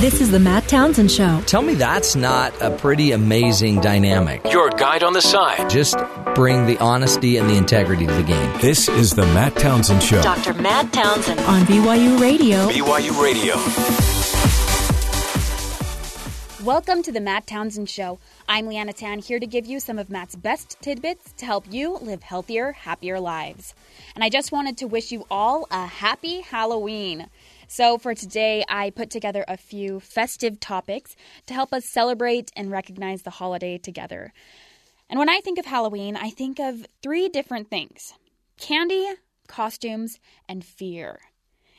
This is the Matt Townsend Show. Tell me that's not a pretty amazing dynamic. Your guide on the side. Just bring the honesty and the integrity to the game. This is the Matt Townsend Show. Dr. Matt Townsend on BYU Radio. BYU Radio. Welcome to the Matt Townsend Show. I'm Leanna Tan here to give you some of Matt's best tidbits to help you live healthier, happier lives. And I just wanted to wish you all a happy Halloween. So, for today, I put together a few festive topics to help us celebrate and recognize the holiday together. And when I think of Halloween, I think of three different things candy, costumes, and fear.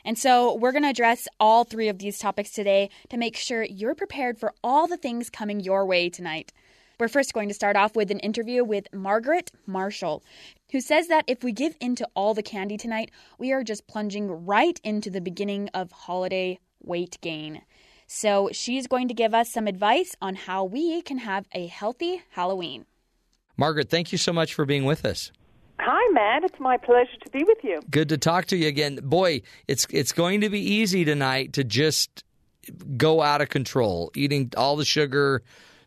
And so we're going to address all three of these topics today to make sure you're prepared for all the things coming your way tonight. We're first going to start off with an interview with Margaret Marshall, who says that if we give in to all the candy tonight, we are just plunging right into the beginning of holiday weight gain. So she's going to give us some advice on how we can have a healthy Halloween. Margaret, thank you so much for being with us. Hi, Matt. It's my pleasure to be with you. Good to talk to you again. Boy, it's it's going to be easy tonight to just go out of control, eating all the sugar,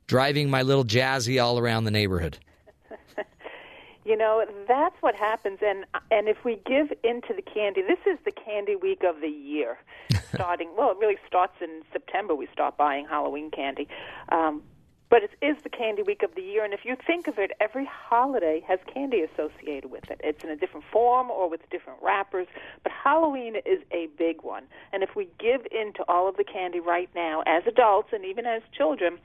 driving my little jazzy all around the neighborhood. You know, that's what happens and and if we give into the candy, this is the candy week of the year. Starting, well, it really starts in September we start buying Halloween candy. Um but it is the candy week of the year, and if you think of it, every holiday has candy associated with it. It's in a different form or with different wrappers, but Halloween is a big one. And if we give in to all of the candy right now, as adults and even as children,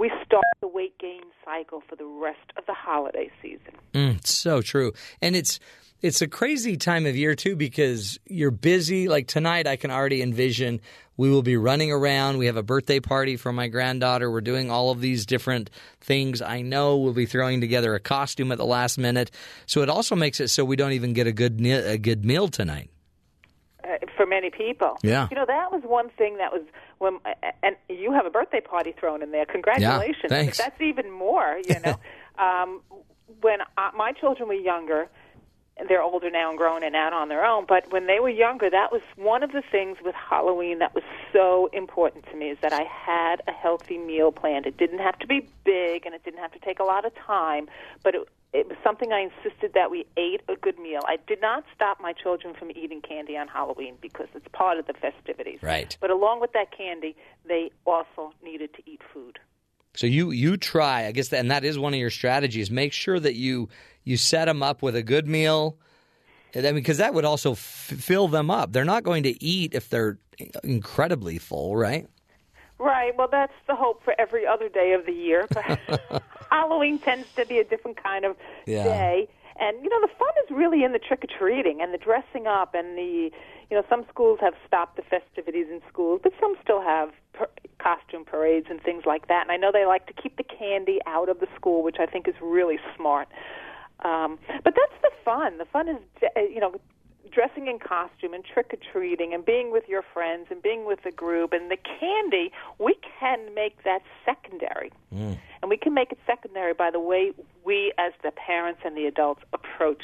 we start the weight gain cycle for the rest of the holiday season. Mm, so true, and it's it's a crazy time of year too because you're busy. Like tonight, I can already envision we will be running around. We have a birthday party for my granddaughter. We're doing all of these different things. I know we'll be throwing together a costume at the last minute. So it also makes it so we don't even get a good a good meal tonight. Uh, many people, yeah. You know that was one thing that was when, and you have a birthday party thrown in there. Congratulations! Yeah, thanks. That's even more. You know, um, when I, my children were younger they're older now and grown and out on their own. But when they were younger, that was one of the things with Halloween that was so important to me is that I had a healthy meal planned. It didn't have to be big and it didn't have to take a lot of time, but it, it was something I insisted that we ate a good meal. I did not stop my children from eating candy on Halloween because it's part of the festivities. Right. But along with that candy, they also needed to eat food. So you you try, I guess, that, and that is one of your strategies. Make sure that you you set them up with a good meal. I mean, because that would also f- fill them up. They're not going to eat if they're incredibly full, right? Right. Well, that's the hope for every other day of the year. But Halloween tends to be a different kind of Yeah. day. And you know, the fun is really in the trick or treating and the dressing up and the you know, some schools have stopped the festivities in schools, but some still have per- costume parades and things like that. And I know they like to keep the candy out of the school, which I think is really smart. Um, but that's the fun. The fun is, uh, you know, dressing in costume and trick or treating and being with your friends and being with the group. And the candy, we can make that secondary. Mm. And we can make it secondary by the way we, as the parents and the adults, approach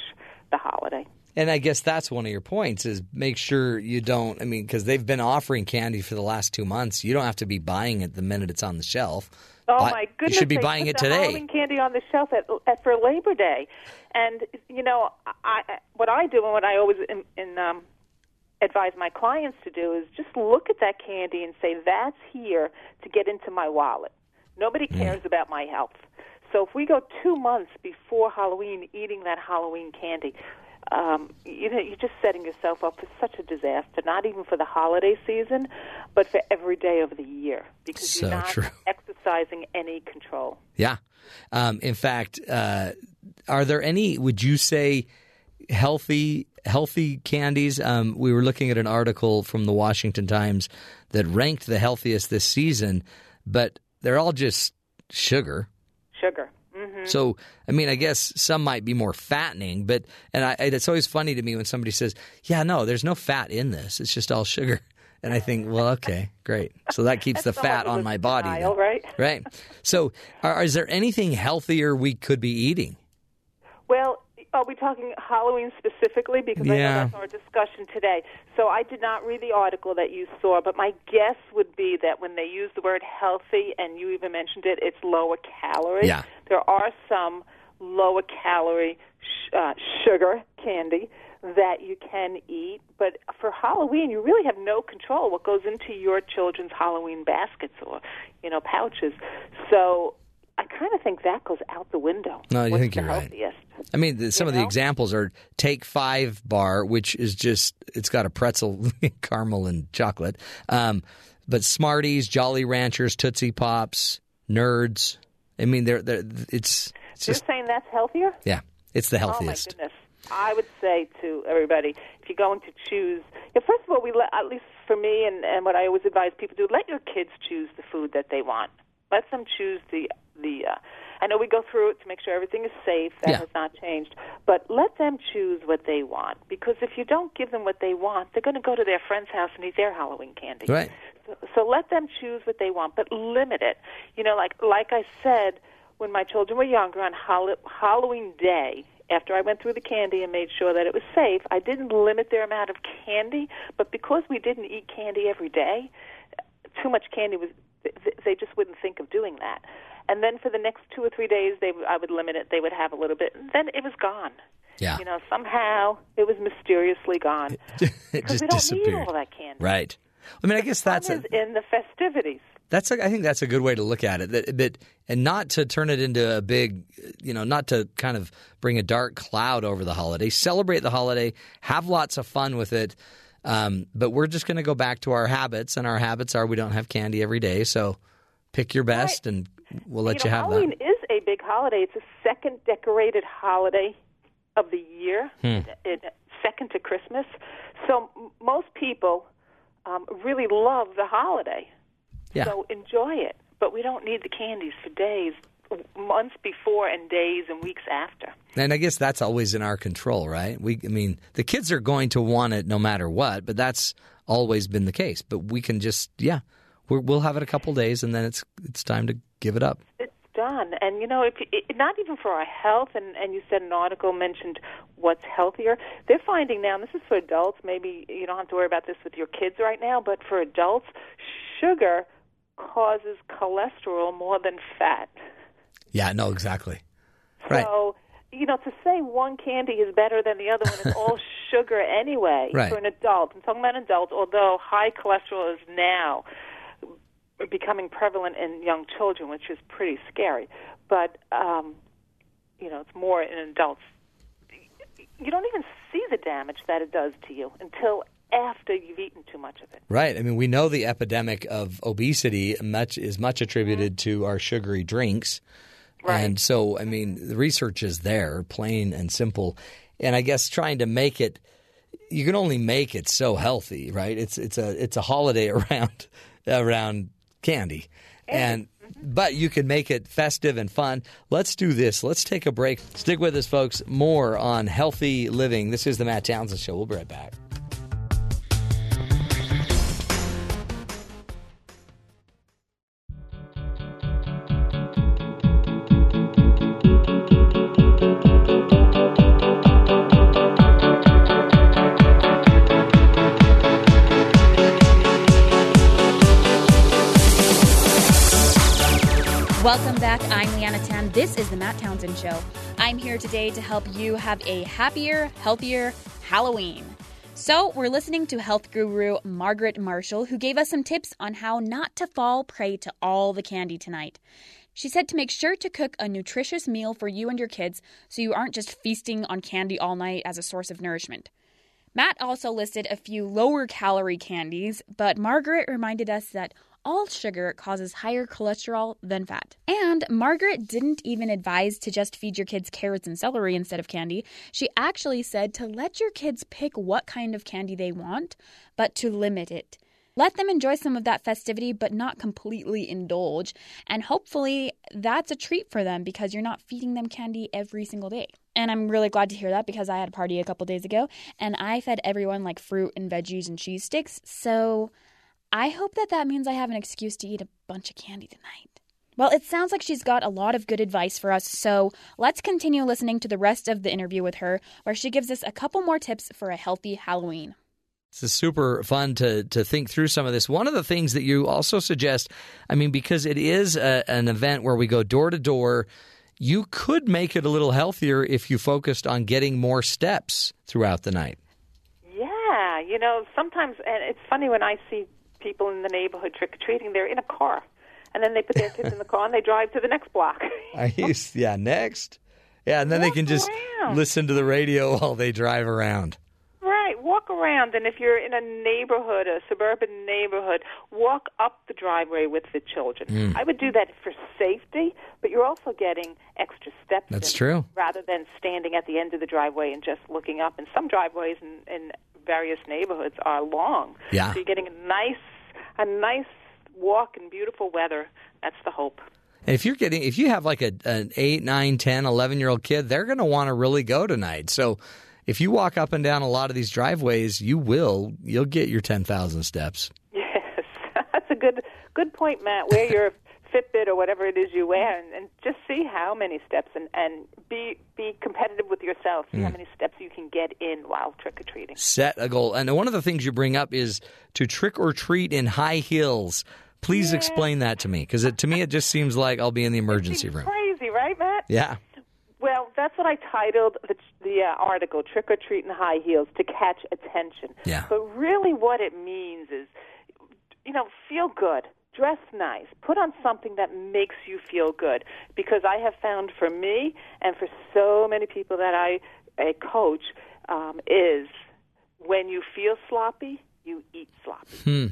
the holiday. And I guess that's one of your points is make sure you don't. I mean, because they've been offering candy for the last two months. You don't have to be buying it the minute it's on the shelf. Oh Buy- my goodness! You should be buying it today. Halloween candy on the shelf at, at for Labor Day, and you know, I, what I do and what I always in, in, um, advise my clients to do is just look at that candy and say, "That's here to get into my wallet." Nobody Mm. cares about my health. So if we go two months before Halloween eating that Halloween candy, um, you know, you're just setting yourself up for such a disaster. Not even for the holiday season, but for every day of the year, because So you're not true. exercising any control. Yeah. Um, in fact, uh, are there any? Would you say healthy healthy candies? Um, we were looking at an article from the Washington Times that ranked the healthiest this season, but they're all just sugar. Sugar. Hmm So, I mean, I guess some might be more fattening, but and I, it's always funny to me when somebody says, "Yeah, no, there's no fat in this. It's just all sugar." And I think, well, okay, great. So that keeps the fat on my body, denial, right? Right. So, are, is there anything healthier we could be eating? Well, Are we talking Halloween specifically? Because I know that's our discussion today. So I did not read the article that you saw, but my guess would be that when they use the word healthy, and you even mentioned it, it's lower calorie. Yeah. There are some lower calorie sh- uh, sugar candy that you can eat, but for Halloween, you really have no control what goes into your children's Halloween baskets or, you know, pouches. So I kind of think that goes out the window. No, I What's think you're right. healthiest? I mean, the, some of the examples are Take Five bar, which is just it's got a pretzel, caramel, and chocolate. Um, but Smarties, Jolly Ranchers, Tootsie Pops, Nerds. I mean, they're, they're it's it's You're saying that's healthier? yeah, it's the healthiest. Oh my goodness! I would say to everybody, if you're going to choose, first of all, we let, at least for me, and and what I always advise people to do, let your kids choose the food that they want. Let them choose the the. Uh, I know we go through it to make sure everything is safe. That Yeah. has not changed, but let them choose what they want. Because if you don't give them what they want, they're going to go to their friend's house and eat their Halloween candy. Right. So, so let them choose what they want, but limit it. You know, like like I said, when my children were younger on Hall- Halloween Day, after I went through the candy and made sure that it was safe, I didn't limit their amount of candy. But because we didn't eat candy every day, too much candy was they just wouldn't think of doing that. And then for the next two or three days, they I would limit it. They would have a little bit, and then it was gone. Yeah, You know, somehow it was mysteriously gone it just disappeared. need all that candy. Right. I mean, I guess that's a, in the festivities. that's a, I think that's a good way to look at it. That, that and not to turn it into a big, you know, not to kind of bring a dark cloud over the holiday. Celebrate the holiday, have lots of fun with it. Um, but we're just going to go back to our habits, and our habits are we don't have candy every day. So pick your best, and we'll let you, know, have Halloween that. is a big holiday. It's the second decorated holiday of the year, Hmm. it, second to Christmas. So m- most people um, really love the holiday. Yeah. So enjoy it. But we don't need the candies for days, months before, and days and weeks after. And I guess that's always in our control, right? We, I mean, the kids are going to want it no matter what, but that's always been the case. But we can just, yeah, we're, we'll have it a couple days, and then it's it's time to give it up. It's done. And you know, if it, not even for our health, and, and you said an article mentioned what's healthier. They're finding now, and this is for adults. Maybe you don't have to worry about this with your kids right now, but for adults, sugar causes cholesterol more than fat. Yeah, no, exactly. Right. So, you know, to say one candy is better than the other one it's all sugar anyway Right. for an adult. I'm talking about an adult, although high cholesterol is now becoming prevalent in young children, which is pretty scary. But, um, you know, it's more in adults. You don't even see the damage that it does to you until after you've eaten too much of it. Right. I mean, we know the epidemic of obesity much is much attributed to our sugary drinks. Right. And so, I mean, the research is there, plain and simple. And I guess trying to make it you can only make it so healthy, right? It's it's a it's a holiday around around candy. And but you can make it festive and fun. Let's do this. Let's take a break. Stick with us, folks. More on healthy living. This is the Matt Townsend Show. We'll be right back. Welcome back. I'm Leanna Tan. This is the Matt Townsend Show. I'm here today to help you have a happier, healthier Halloween. So, we're listening to health guru Margaret Marshall, who gave us some tips on how not to fall prey to all the candy tonight. She said to make sure to cook a nutritious meal for you and your kids so you aren't just feasting on candy all night as a source of nourishment. Matt also listed a few lower calorie candies, but Margaret reminded us that all sugar causes higher cholesterol than fat. And Margaret didn't even advise to just feed your kids carrots and celery instead of candy. She actually said to let your kids pick what kind of candy they want, but to limit it. Let them enjoy some of that festivity, but not completely indulge. And hopefully, that's a treat for them because you're not feeding them candy every single day. And I'm really glad to hear that because I had a party a couple days ago and I fed everyone like fruit and veggies and cheese sticks. So I hope that that means I have an excuse to eat a bunch of candy tonight. Well, it sounds like she's got a lot of good advice for us, so let's continue listening to the rest of the interview with her, where she gives us a couple more tips for a healthy Halloween. It's super fun to to think through some of this. One of the things that you also suggest, I mean, because it is a, an event where we go door to door, you could make it a little healthier if you focused on getting more steps throughout the night. Yeah, you know, sometimes, and it's funny when I see people in the neighborhood trick or treating, they're in a car, and then they put their kids in the car and they drive to the next block. I used, yeah, next. Yeah, and then they can just around. listen to the radio while they drive around. Right, walk around, and if you're in a neighborhood, a suburban neighborhood, walk up the driveway with the children. Mm. I would do that for safety, but you're also getting extra steps. That's in, true. Rather than standing at the end of the driveway and just looking up. And some driveways in, in various neighborhoods are long, Yeah. so you're getting a nice, a nice walk in beautiful weather. That's the hope. And if you're getting, if you have like a, an 8, 9, 10, 11 year old kid, they're going to want to really go tonight. So if you walk up and down a lot of these driveways, you will, you'll get your 10,000 steps. Yes, that's a good good point, Matt. Wear your Fitbit or whatever it is you wear, and, and just see how many steps, and, and be be competitive with yourself. See how many steps you can get in while trick or treating. Set a goal. And one of the things you bring up is to trick or treat in high heels. Please explain that to me because to me it just seems like I'll be in the emergency room. Crazy, right, Matt? Yeah. Well, that's what I titled the, the uh, article "Trick or Treat in High Heels" to catch attention. Yeah. But really, what it means is, you know, feel good, dress nice, put on something that makes you feel good. Because I have found for me and for so many people that I, I coach um, is when you feel sloppy, you eat sloppy. Hmm.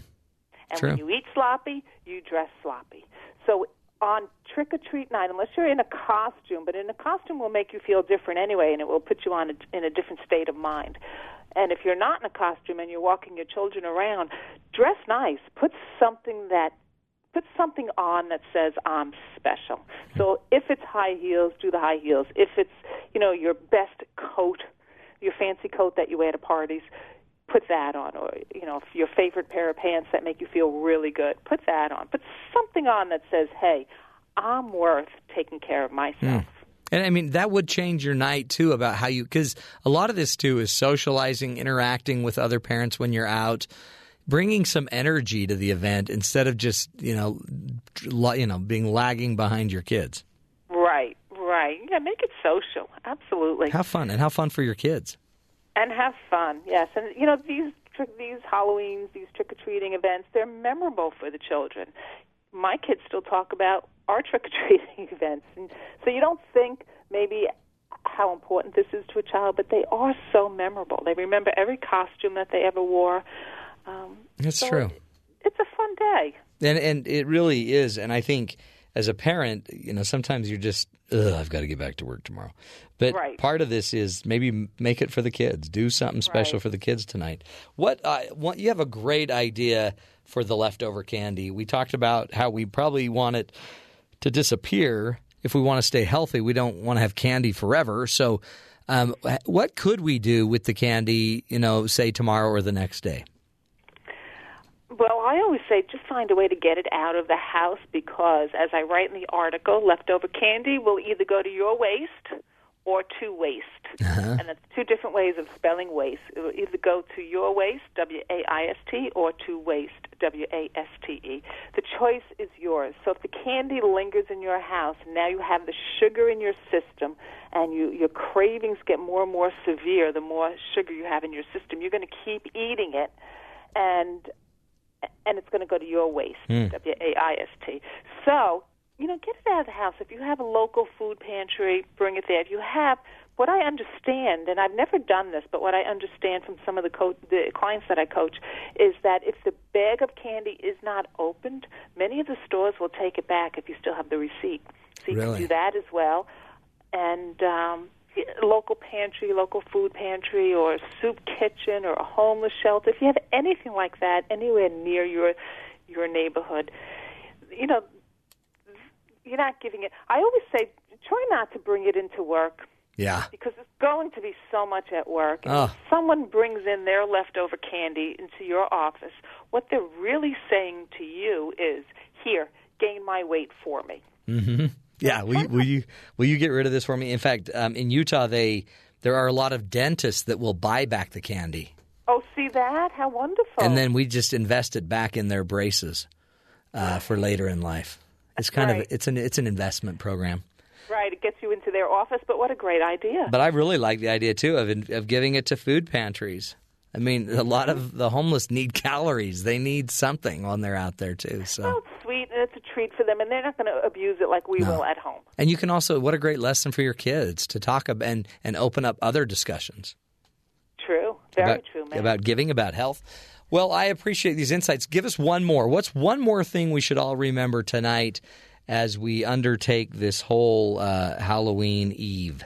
And True. when you eat sloppy, you dress sloppy. So on trick or treat night, unless you're in a costume, but in a costume will make you feel different anyway, and it will put you on a, in a different state of mind. And if you're not in a costume and you're walking your children around, dress nice. Put something that put something on that says I'm special. So if it's high heels, do the high heels. If it's you know your best coat, your fancy coat that you wear to parties, put that on. Or you know your favorite pair of pants that make you feel really good, put that on. Put something on that says, Hey, I'm worth taking care of myself. Hmm. And I mean, that would change your night too about how you, because a lot of this too is socializing, interacting with other parents when you're out, bringing some energy to the event instead of just, you know, you know, being lagging behind your kids. Right, right. Yeah, make it social. Absolutely. Have fun and have fun for your kids. and have fun. Yes, and you know these these Halloweens, these trick or treating events, they're memorable for the children. My kids still talk about our trick or treating events, and so you don't think maybe how important this is to a child, but they are so memorable. They remember every costume that they ever wore. Um, That's so true. it- it's a fun day. And and it really is. And I think as a parent, you know, sometimes you're just, ugh, I've got to get back to work tomorrow. But Right. part of this is maybe make it for the kids. Do something special Right. for the kids tonight. What, uh, what you have a great idea for the leftover candy. We talked about how we probably want it to disappear if we want to stay healthy. We don't want to have candy forever. So, um, what could we do with the candy? You know, say tomorrow or the next day. Well, I always say just find a way to get it out of the house because, as I write in the article, leftover candy will either go to your waste or to waste. Uh-huh. And that's two different ways of spelling waste. It will either go to your waste, W A I S T, or to waste, W A S T E. The choice is yours. So if the candy lingers in your house, now you have the sugar in your system, and you, your cravings get more and more severe the more sugar you have in your system. You're going to keep eating it. And and it's going to go to your waste, W A I S T. So, you know, get it out of the house. If you have a local food pantry, bring it there. If you have, what I understand, and I've never done this, but what I understand from some of the, co- the clients that I coach is that if the bag of candy is not opened, many of the stores will take it back if you still have the receipt. So you Really? can do that as well. And um, local pantry, local food pantry, or a soup kitchen, or a homeless shelter. If you have anything like that anywhere near your your neighborhood, you know, you're not giving it. I always say, try not to bring it into work Yeah. because it's going to be so much at work. Oh. if someone brings in their leftover candy into your office, what they're really saying to you is, here, gain my weight for me. Mm-hmm. Yeah, will you, will you will you get rid of this for me? In fact, um, in Utah, they there are a lot of dentists that will buy back the candy, Oh, see that? How wonderful! and then we just invest it back in their braces uh, for later in life. It's kind right. of it's an it's an investment program. right, it gets you into their office. But what a great idea! But I really like the idea too of of giving it to food pantries. I mean, a lot of the homeless need calories. They need something when they're out there too. So. Well, it's sweet and it's a treat for them, and they're not going to abuse it like we will at home. And you can also, what a great lesson for your kids to talk about and, and open up other discussions True, very about, true, man. about giving, about health. Well, I appreciate these insights. Give us one more. What's one more thing we should all remember tonight as we undertake this whole uh, Halloween Eve?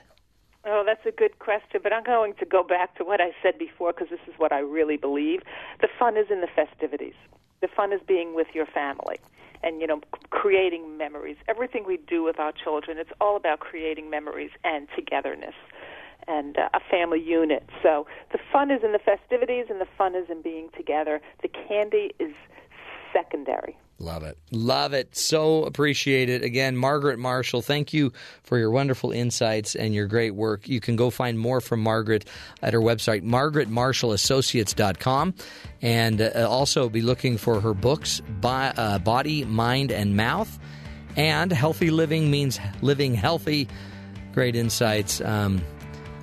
Oh, that's a good question, but I'm going to go back to what I said before because this is what I really believe. The fun is in the festivities. The fun is being with your family and, you know, creating memories. Everything we do with our children, it's all about creating memories and togetherness and uh, a family unit. So the fun is in the festivities and the fun is in being together. The candy is secondary. Love it. Love it. So appreciate it. Again, Margaret Marshall, thank you for your wonderful insights and your great work. You can go find more from Margaret at her website, margaretmarshallassociates.com, and uh, also be looking for her books, Bo- uh, Body, Mind, and Mouth, and Healthy Living Means Living Healthy. Great insights um,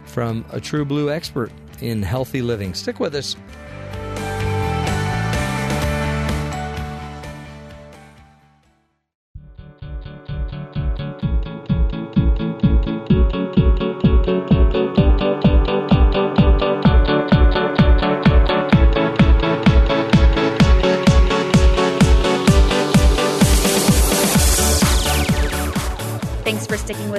from a true blue expert in healthy living. Stick with us.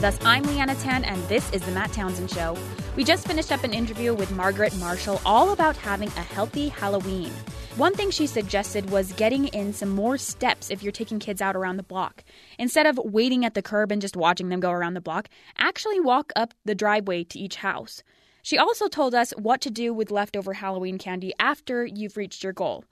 Us. I'm Leanna Tan, and this is The Matt Townsend Show. We just finished up an interview with Margaret Marshall all about having a healthy Halloween. One thing she suggested was getting in some more steps if you're taking kids out around the block. Instead of waiting at the curb and just watching them go around the block, actually walk up the driveway to each house. She also told us what to do with leftover Halloween candy after you've reached your goal.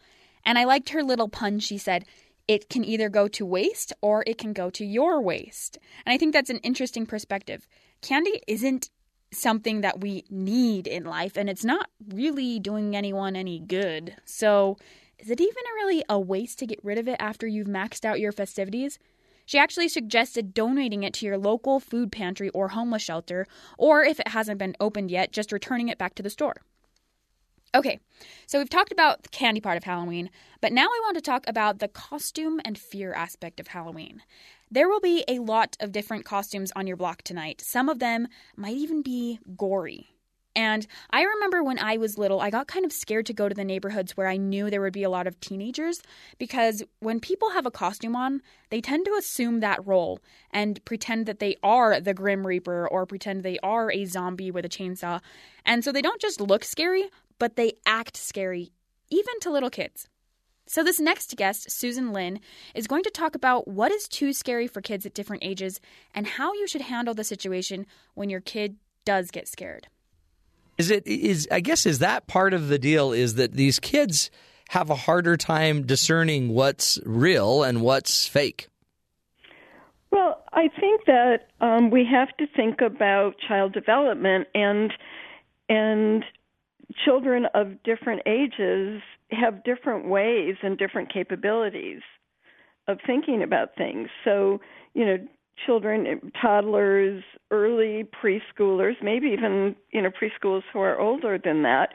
And I liked her little pun. She said, it can either go to waste or it can go to your waste. And I think that's an interesting perspective. Candy isn't something that we need in life, and it's not really doing anyone any good. So, is it even really a waste to get rid of it after you've maxed out your festivities? She actually suggested donating it to your local food pantry or homeless shelter, or if it hasn't been opened yet, just returning it back to the store. Okay, so we've talked about the candy part of Halloween, but now I want to talk about the costume and fear aspect of Halloween. There will be a lot of different costumes on your block tonight. Some of them might even be gory. And I remember when I was little, I got kind of scared to go to the neighborhoods where I knew there would be a lot of teenagers because when people have a costume on, they tend to assume that role and pretend that they are the Grim Reaper or pretend they are a zombie with a chainsaw. And so they don't just look scary, but they act scary, even to little kids. So, this next guest, Susan Linn, is going to talk about what is too scary for kids at different ages and how you should handle the situation when your kid does get scared. Is it is I guess is that part of the deal is that these kids have a harder time discerning what's real and what's fake. Well, I think that um, we have to think about child development and and children of different ages have different ways and different capabilities of thinking about things. So, you know, children, toddlers, early preschoolers, maybe even you know preschoolers who are older than that,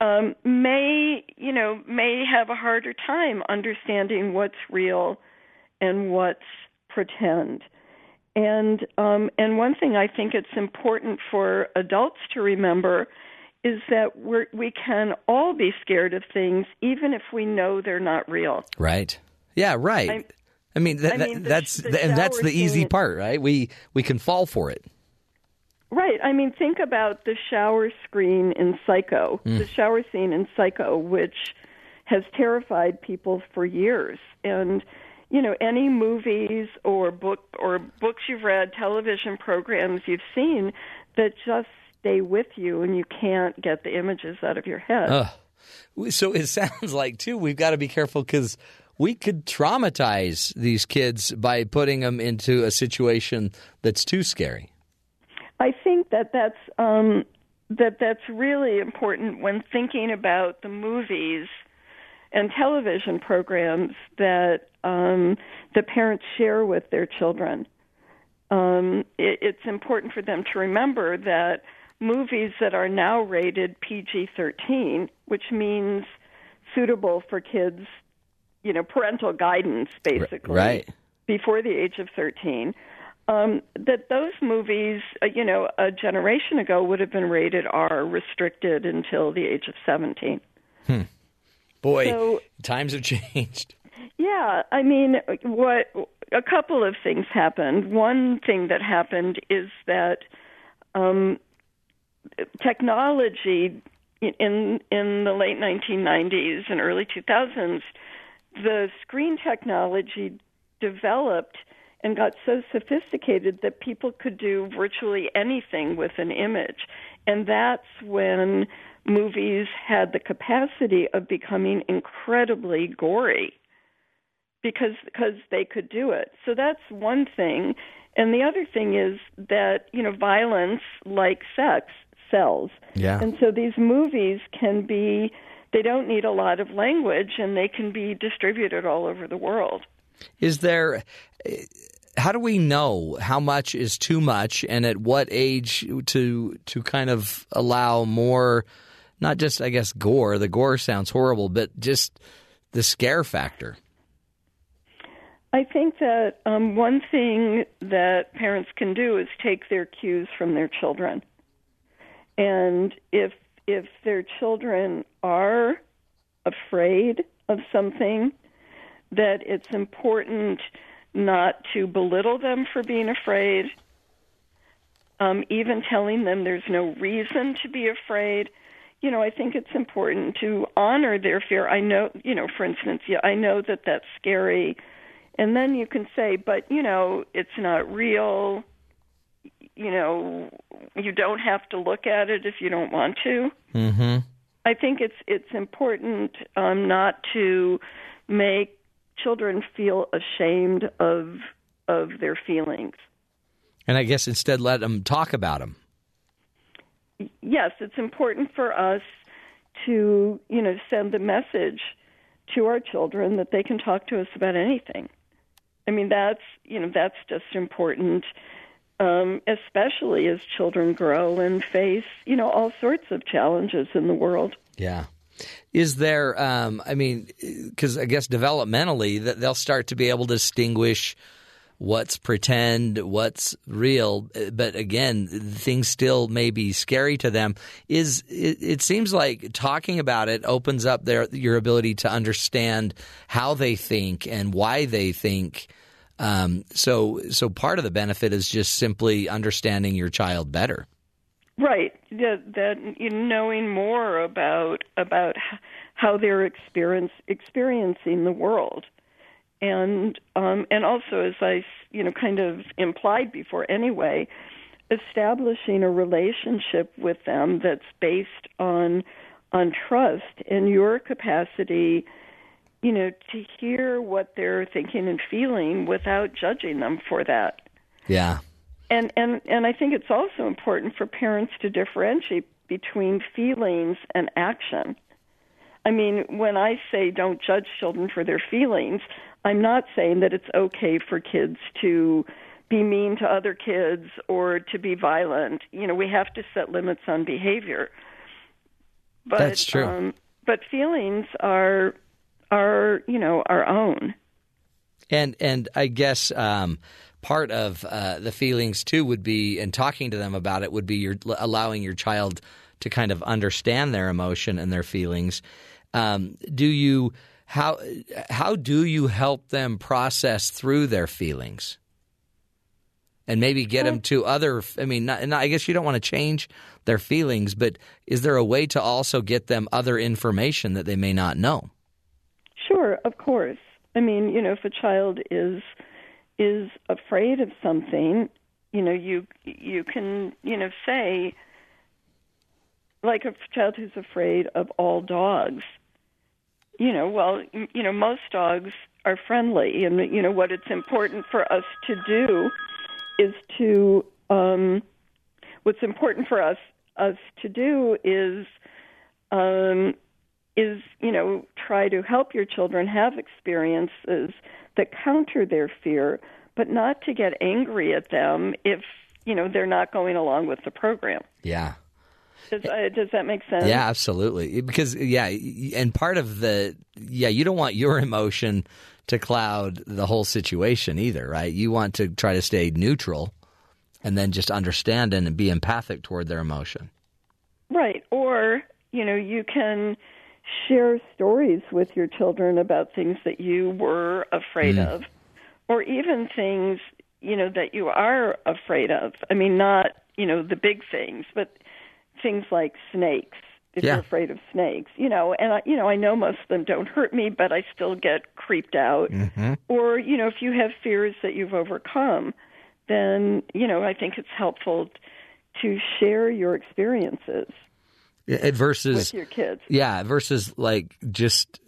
um, may you know may have a harder time understanding what's real and what's pretend. And um, and one thing I think it's important for adults to remember is that we we can all be scared of things, even if we know they're not real. Right. Yeah. Right. I'm- I mean, that, I mean, the- that's the and that's the easy part, right? We we can fall for it. Right. I mean, think about the shower screen in Psycho, mm. the shower scene in Psycho, which has terrified people for years. And you know, any movies or book or books you've read, television programs you've seen that just stay with you, and you can't get the images out of your head. Ugh. So it sounds like too we've got to be careful because we could traumatize these kids by putting them into a situation that's too scary. I think that that's um, that that's really important when thinking about the movies and television programs that um, the parents share with their children. Um, it, it's important for them to remember that movies that are now rated PG 13, which means suitable for kids, you know, parental guidance, basically, Right. before the age of 13, um, that those movies, uh, you know, a generation ago would have been rated R, restricted until the age of 17. Boy, So- times have changed. Yeah, I mean, what a couple of things happened. One thing that happened is that um, technology in in the late 1990s and early 2000s, the screen technology developed and got so sophisticated that people could do virtually anything with an image. And that's when movies had the capacity of becoming incredibly gory because because they could do it. So that's one thing. And the other thing is that, you know, violence like sex sells. Yeah. And so these movies can be they don't need a lot of language and they can be distributed all over the world. Is there how do we know how much is too much and at what age to to kind of allow more not just I guess gore, the gore sounds horrible, but just the scare factor. I think that um, one thing that parents can do is take their cues from their children, and if if their children are afraid of something, that it's important not to belittle them for being afraid. Um, even telling them there's no reason to be afraid. You know, I think it's important to honor their fear. I know, you know, for instance, yeah, I know that that's scary and then you can say but you know it's not real you know you don't have to look at it if you don't want to Mhm. i think it's it's important um not to make children feel ashamed of of their feelings And I guess instead let them talk about them. yes it's important for us to you know send the message to our children that they can talk to us about anything i mean that's you know that's just important um, especially as children grow and face you know all sorts of challenges in the world Yeah. Is there? Um, I mean, because I guess developmentally that they'll start to be able to distinguish what's pretend, what's real. But again, things still may be scary to them. Is it, it seems like talking about it opens up their your ability to understand how they think and why they think. Um, so, so part of the benefit is just simply understanding your child better. Right. That, that you know, knowing more about about how they're experience experiencing the world, and um, and also as I you know kind of implied before anyway, establishing a relationship with them that's based on on trust and your capacity, you know, to hear what they're thinking and feeling without judging them for that Yeah. and and and I think it's also important for parents to differentiate between feelings and action. I mean, when I say don't judge children for their feelings, I'm not saying that it's okay for kids to be mean to other kids or to be violent. You know, we have to set limits on behavior. But That's true. Um, but feelings are are, you know, our own. And and I guess um, part of uh, the feelings too would be, and talking to them about it would be your allowing your child to kind of understand their emotion and their feelings. Um, do you how how do you help them process through their feelings? And maybe get them to other. I mean, not, not, I guess you don't want to change their feelings, but is there a way to also get them other information that they may not know? Of course. I mean, you know, if a child is is afraid of something, you know, you you can, you know, say like a child who's afraid of all dogs. you know, well, you know, most dogs are friendly, and you know what it's important for us to do is to um, what's important for us us to do is um, is you know try to help your children have experiences that counter their fear, but not to get angry at them if you know they're not going along with the program. Yeah. Does, uh, does that make sense? Yeah, absolutely. Because yeah, and part of the yeah, you don't want your emotion to cloud the whole situation either, right? You want to try to stay neutral and then just understand and be empathic toward their emotion. Right. Or, you know, you can share stories with your children about things that you were afraid mm. of, or even things, you know, that you are afraid of. I mean, not, you know, the big things, but things like snakes. If Yeah. you're afraid of snakes, you know, and I, you know, I know most of them don't hurt me, but I still get creeped out. Mm-hmm. Or, you know, if you have fears that you've overcome, then, you know, I think it's helpful to share your experiences Versus with your kids. Yeah, versus like just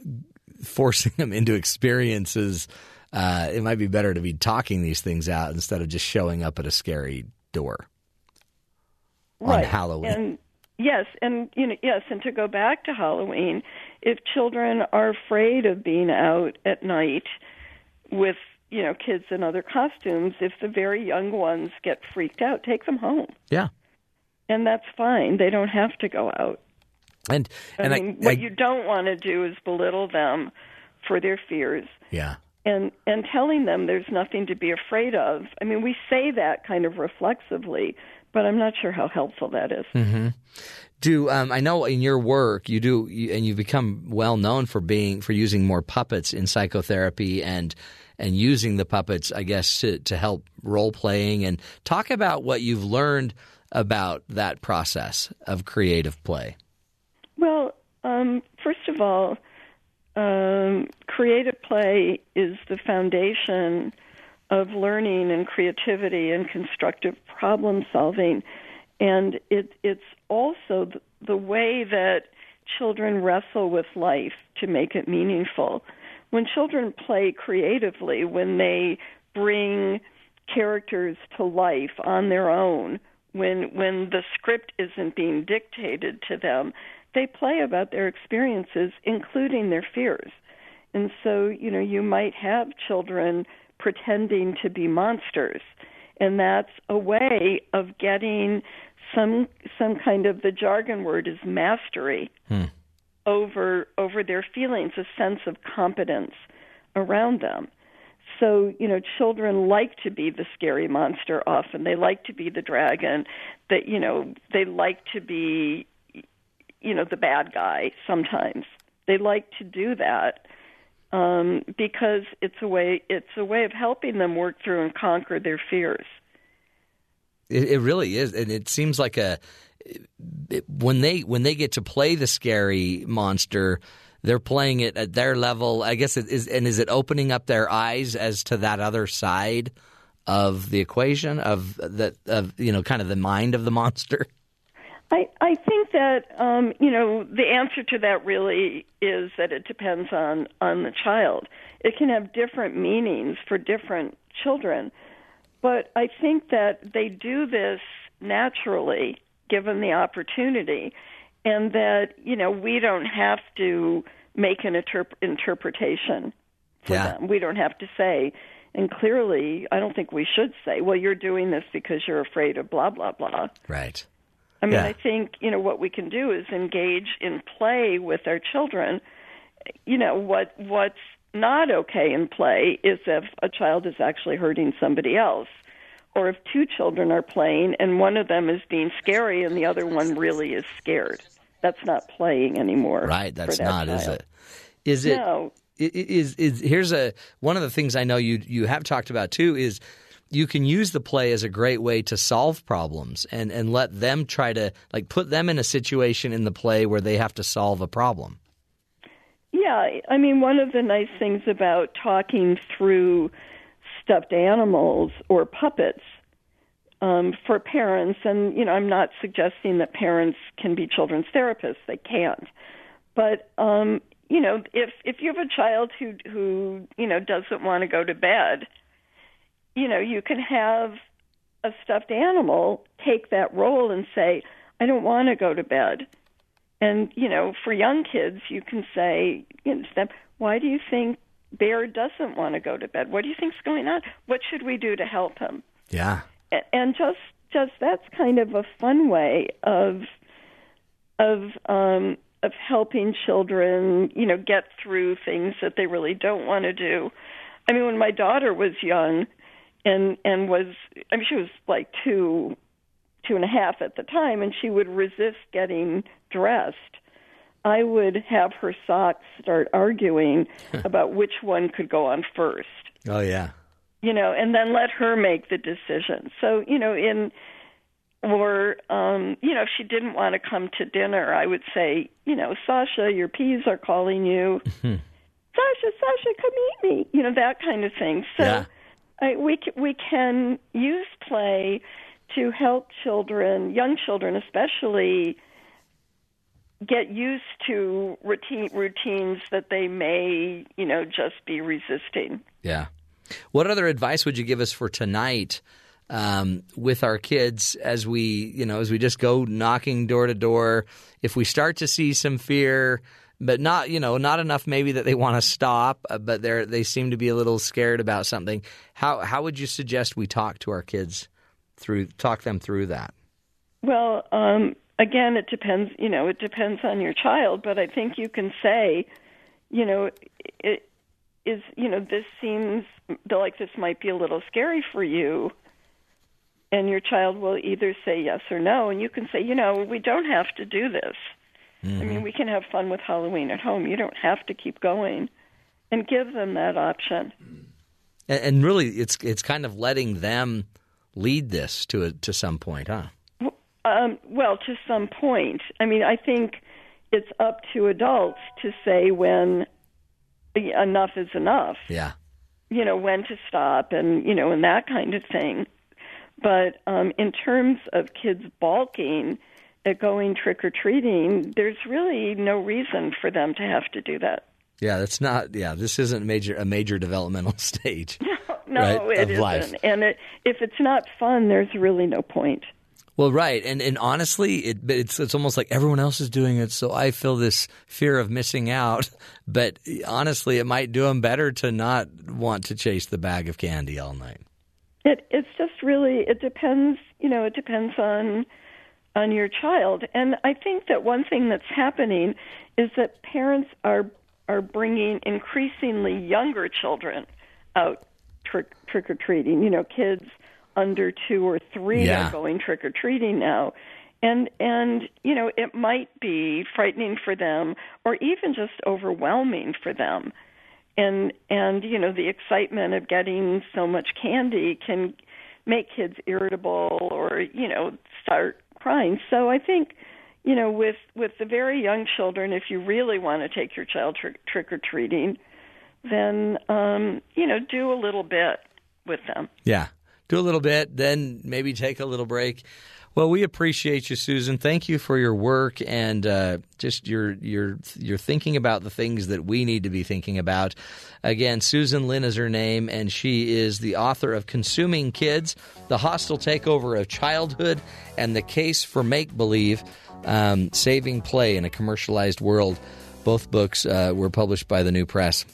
forcing them into experiences. Uh, it might be better to be talking these things out instead of just showing up at a scary door on right. Halloween. And yes, and you know, yes, and to go back to Halloween, if children are afraid of being out at night with you know kids in other costumes, if the very young ones get freaked out, take them home, yeah, and that's fine. They don't have to go out. and I mean, I, what I- you don't want to do is belittle them for their fears. yeah, and and telling them there's nothing to be afraid of. I mean, we say that kind of reflexively, but I'm not sure how helpful that is. Hmm. do um, I know in your work you do you, and you've become well known for being for using more puppets in psychotherapy and and using the puppets I guess to to help role playing and talk about what you've learned about that process of creative play. Well, um, first of all, um, creative play is the foundation of learning and creativity and constructive problem solving, and it, it's also the, the way that children wrestle with life to make it meaningful. When children play creatively, when they bring characters to life on their own, when when the script isn't being dictated to them, they play about their experiences, including their fears. And so, you know, you might have children pretending to be monsters, and that's a way of getting some some kind of the jargon word is mastery hmm. over over their feelings, a sense of competence around them. So, you know, children like to be the scary monster often. They like to be the dragon. That, you know, they like to be you know, the bad guy sometimes. They like to do that um, because it's a way it's a way of helping them work through and conquer their fears. It, it really is, and it seems like a when they when they get to play the scary monster, they're playing it at their level. I guess it is, and is it opening up their eyes as to that other side of the equation of that of you know kind of the mind of the monster? I, I think that um, you know the answer to that really is that it depends on on the child. It can have different meanings for different children, but I think that they do this naturally given the opportunity, and that you know we don't have to make an interp- interpretation for Yeah. them. We don't have to say. And clearly, I don't think we should say, "Well, you're doing this because you're afraid of blah blah blah." Right. I mean, Yeah. I think you know what we can do is engage in play with our children. You know what what's not okay in play is if a child is actually hurting somebody else, or if two children are playing and one of them is being scary and the other one really is scared. That's not playing anymore. Right. That's that not, is it? Is it? No. i- i- Is is here's a one of the things I know you you have talked about too is you can use the play as a great way to solve problems and and let them try to like put them in a situation in the play where they have to solve a problem. Yeah, I mean, one of the nice things about talking through stuffed animals or puppets um, for parents, and you know, I'm not suggesting that parents can be children's therapists; they can't. But um, you know, if if you have a child who who you know doesn't want to go to bed, you know, you can have a stuffed animal take that role and say, "I don't want to go to bed." And you know, for young kids, you can say, you know, to them, "Why do you think Bear doesn't want to go to bed? What do you think's going on? What should we do to help him?" Yeah. And just just that's kind of a fun way of of um of helping children, you know, get through things that they really don't want to do. I mean, when my daughter was young and and was I mean she was like two two and a half at the time and she would resist getting dressed. I would have her socks start arguing about which one could go on first Oh yeah. You know, and then let her make the decision. So, you know, in or um, you know, if she didn't want to come to dinner, I would say, you know, Sasha, your peas are calling you. Sasha, Sasha, come eat me. You know, that kind of thing. So Yeah. I, we we can use play to help children, young children especially, get used to routine routines that they may, you know, just be resisting. Yeah. What other advice would you give us for tonight um, with our kids as we, you know, as we just go knocking door to door? If we start to see some fear, but not, you know, not enough maybe that they want to stop, uh, but they they seem to be a little scared about something. How how would you suggest we talk to our kids through talk them through that? Well, um, again, it depends. You know, it depends on your child, but I think you can say, you know, it is. You know, this seems like this might be a little scary for you, and your child will either say yes or no, and you can say, you know, we don't have to do this. I mean, we can have fun with Halloween at home. You don't have to keep going, and give them that option. And, and really, it's it's kind of letting them lead this to a, to some point, huh? Um, well, to some point. I mean, I think it's up to adults to say when enough is enough. Yeah. You know, when to stop and, you know, and that kind of thing. But um, in terms of kids balking at going trick or treating, there's really no reason for them to have to do that. Yeah, that's not. Yeah, this isn't major a major developmental stage. No, Right, it isn't. life. And it, if it's not fun, there's really no point. Well, right, and and honestly, it it's it's almost like everyone else is doing it, so I feel this fear of missing out. But honestly, it might do them better to not want to chase the bag of candy all night. It it's just really it depends, you know, it depends on on your child. And I think that one thing that's happening is that parents are are bringing increasingly younger children out trick trick or treating. You know, kids under 2 or 3 Yeah. are going trick or treating now. And and you know, it might be frightening for them or even just overwhelming for them and and you know the excitement of getting so much candy can make kids irritable or you know start crying so i think you know with with the very young children if you really want to take your child trick trick or treating then um you know do a little bit with them Yeah, do a little bit, then maybe take a little break. Well, we appreciate you, Susan. Thank you for your work and uh, just your your your thinking about the things that we need to be thinking about. Again, Susan Linn is her name, and she is the author of "Consuming Kids: The Hostile Takeover of Childhood and the Case for Make Believe: um, Saving Play in a Commercialized World." Both books uh, were published by the New Press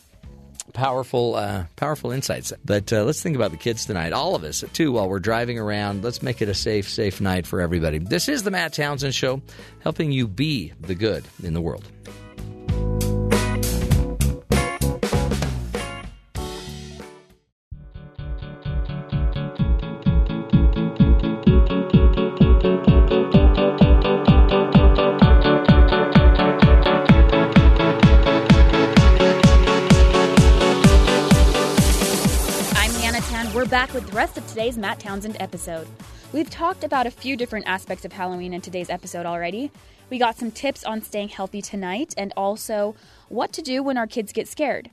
powerful uh, powerful insights but uh, let's think about the kids tonight all of us too while we're driving around. Let's make it a safe safe night for everybody. This is the matt townsend show helping you be the good in the world with the rest of today's Matt Townsend episode. We've talked about a few different aspects of Halloween in today's episode already. We got some tips on staying healthy tonight and also what to do when our kids get scared.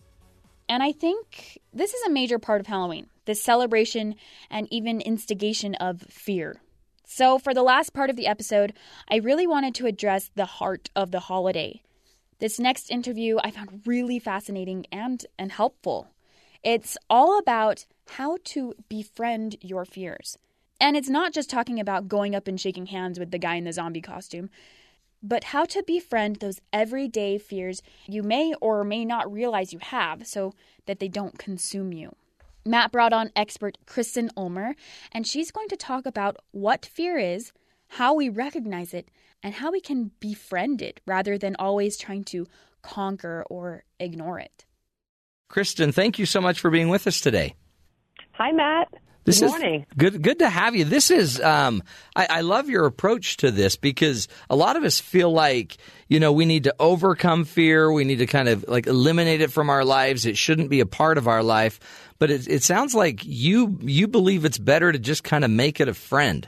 And I think this is a major part of Halloween this celebration and even instigation of fear. So, for the last part of the episode, I really wanted to address the heart of the holiday This next interview I found really fascinating and, and helpful. It's all about how to befriend your fears. And it's not just talking about going up and shaking hands with the guy in the zombie costume, but how to befriend those everyday fears you may or may not realize you have so that they don't consume you. Matt brought on expert Kristen Ulmer, and she's going to talk about what fear is, how we recognize it, and how we can befriend it rather than always trying to conquer or ignore it. Kristen, thank you so much for being with us today. Hi, Matt. This good morning. good, good to have you. This is, um, I, I love your approach to this because a lot of us feel like, you know, we need to overcome fear. We need to kind of like eliminate it from our lives. It shouldn't be a part of our life. But it, it sounds like you you believe it's better to just kind of make it a friend.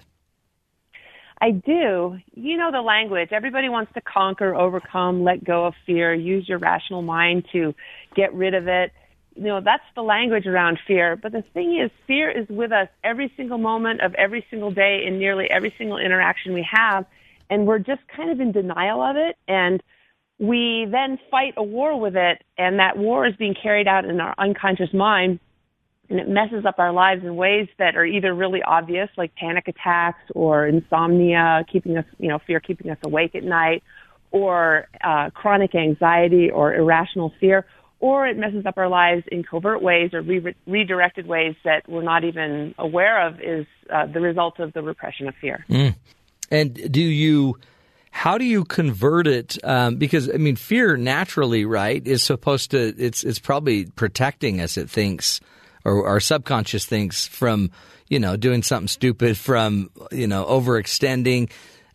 I do. You know the language. Everybody wants to conquer, overcome, let go of fear, use your rational mind to get rid of it. You know, that's the language around fear. But the thing is, fear is with us every single moment of every single day in nearly every single interaction we have. And we're just kind of in denial of it. And we then fight a war with it. And that war is being carried out in our unconscious mind and it messes up our lives in ways that are either really obvious, like panic attacks or insomnia, keeping us, you know, fear keeping us awake at night, or uh, chronic anxiety or irrational fear, or it messes up our lives in covert ways or re- redirected ways that we're not even aware of is uh, the result of the repression of fear. Mm. And do you? How do you convert it? Um, because I mean, fear naturally, right, is supposed to. It's it's probably protecting us. It thinks or our subconscious thinks from you know doing something stupid from you know overextending.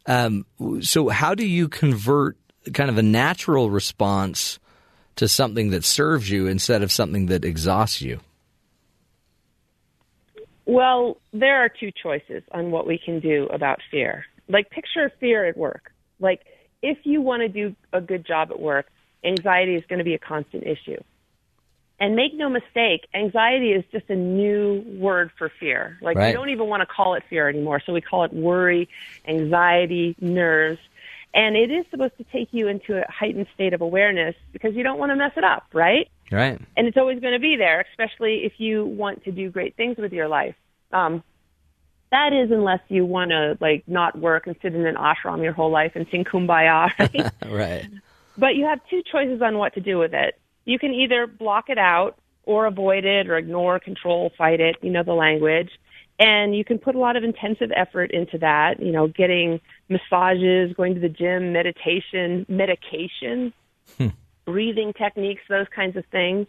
Um, so how do you convert kind of a natural response to something that serves you instead of something that exhausts you? Well there are two choices on what we can do about fear. Like picture fear at work. Like if you want to do a good job at work anxiety is going to be a constant issue and make no mistake, anxiety is just a new word for fear. Like right. we don't even want to call it fear anymore. So we call it worry, anxiety, nerves. And it is supposed to take you into a heightened state of awareness because you don't want to mess it up, right? Right. And it's always going to be there, especially if you want to do great things with your life. Um, that is unless you want to like not work and sit in an ashram your whole life and sing kumbaya, right? right. But you have two choices on what to do with it you can either block it out or avoid it or ignore, control, fight it, you know, the language. And you can put a lot of intensive effort into that, you know, getting massages, going to the gym, meditation, medication, hmm. breathing techniques, those kinds of things.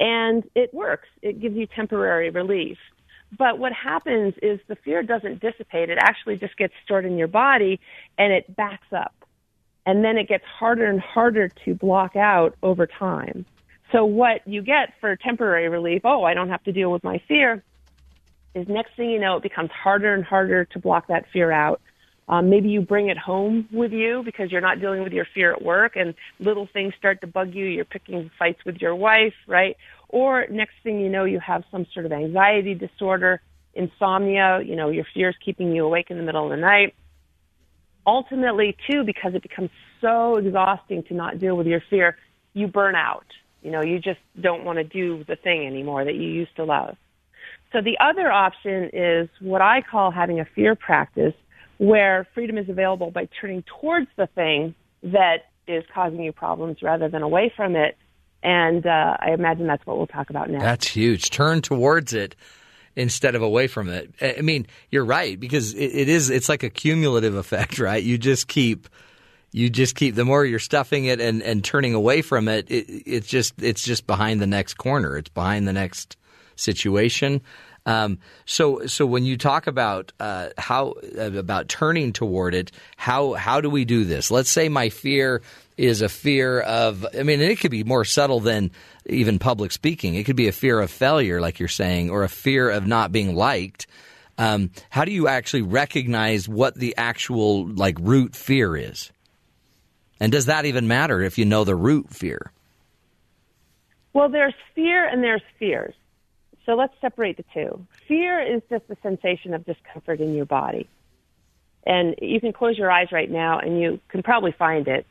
And it works. It gives you temporary relief. But what happens is the fear doesn't dissipate. It actually just gets stored in your body and it backs up and then it gets harder and harder to block out over time. So what you get for temporary relief, oh, I don't have to deal with my fear, is next thing you know, it becomes harder and harder to block that fear out. Um, maybe you bring it home with you because you're not dealing with your fear at work and little things start to bug you. You're picking fights with your wife, right? Or next thing you know, you have some sort of anxiety disorder, insomnia, you know, your fear is keeping you awake in the middle of the night ultimately too because it becomes so exhausting to not deal with your fear you burn out. You know you just don't want to do the thing anymore that you used to love. So the other option is what i call having a fear practice where freedom is available by turning towards the thing that is causing you problems rather than away from it. And uh, i imagine that's what we'll talk about now that's huge. Turn towards it instead of away from it. I mean, you're right because it, it is. It's like a cumulative effect, right? You just keep. You just keep the more you're stuffing it and, and turning away from it, it, it's just it's just behind the next corner. It's behind the next situation. Um, so, so when you talk about uh, how about turning toward it, how how do we do this? Let's say my fear is a fear of. I mean, it could be more subtle than even public speaking. It could be a fear of failure, like you're saying, or a fear of not being liked. Um, how do you actually recognize what the actual like root fear is? And does that even matter if you know the root fear? Well, there's fear and there's fears. So let's separate the two. Fear is just a sensation of discomfort in your body. And you can close your eyes right now and you can probably find it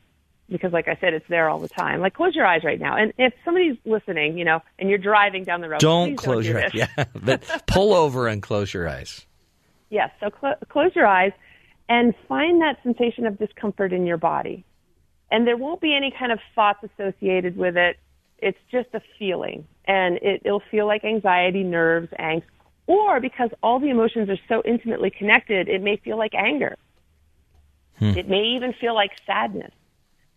because, like I said, it's there all the time. Like close your eyes right now, and if somebody's listening, you know, and you're driving down the road, Don't close do your eyes. Yeah, but pull over and close your eyes. Yes. So cl- close your eyes and find that sensation of discomfort in your body. And there won't be any kind of thoughts associated with it. It's just a feeling. And it, it'll feel like anxiety, nerves, angst. Or because all the emotions are so intimately connected, it may feel like anger. Hmm. It may even feel like sadness.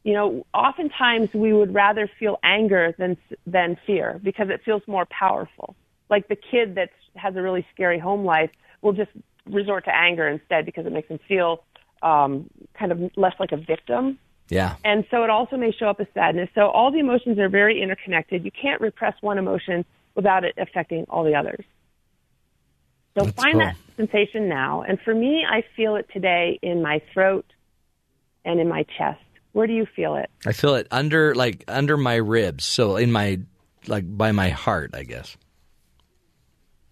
You know, oftentimes we would rather feel anger than than fear because it feels more powerful. Like the kid that has a really scary home life will just resort to anger instead because it makes them feel um, kind of less like a victim. Yeah. And so it also may show up as sadness. So all the emotions are very interconnected. You can't repress one emotion without it affecting all the others. So That's find cool. that sensation now. And for me, I feel it today in my throat and in my chest. Where do you feel it? I feel it under like under my ribs, so in my like by my heart, I guess.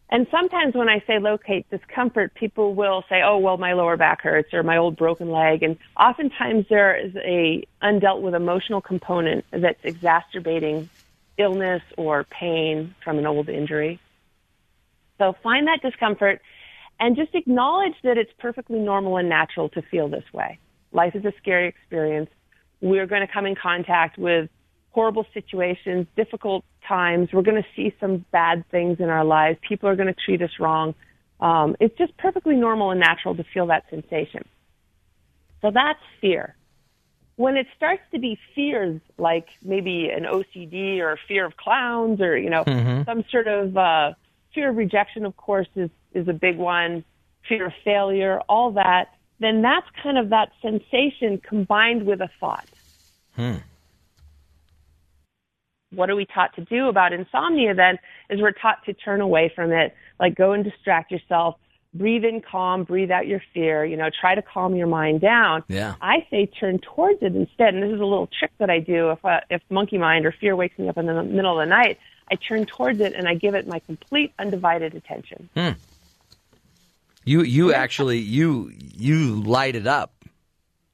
And sometimes when I say locate discomfort, people will say, "Oh, well, my lower back hurts or my old broken leg." And oftentimes there is a undealt with emotional component that's exacerbating illness or pain from an old injury. So find that discomfort and just acknowledge that it's perfectly normal and natural to feel this way. Life is a scary experience. We're going to come in contact with horrible situations, difficult times. We're going to see some bad things in our lives. People are going to treat us wrong. Um, it's just perfectly normal and natural to feel that sensation. So that's fear. When it starts to be fears like maybe an OCD or fear of clowns or, you know, some sort of uh, fear of rejection, of course, is, is a big one, fear of failure, all that, then that's kind of that sensation combined with a thought. What are we taught to do about insomnia then is we're taught to turn away from it, like go and distract yourself, breathe in calm, breathe out your fear, you know, try to calm your mind down. Yeah. I say turn towards it instead. And this is a little trick that I do if uh, if monkey mind or fear wakes me up in the middle of the night, I turn towards it and I give it my complete undivided attention. You you actually you you light it up.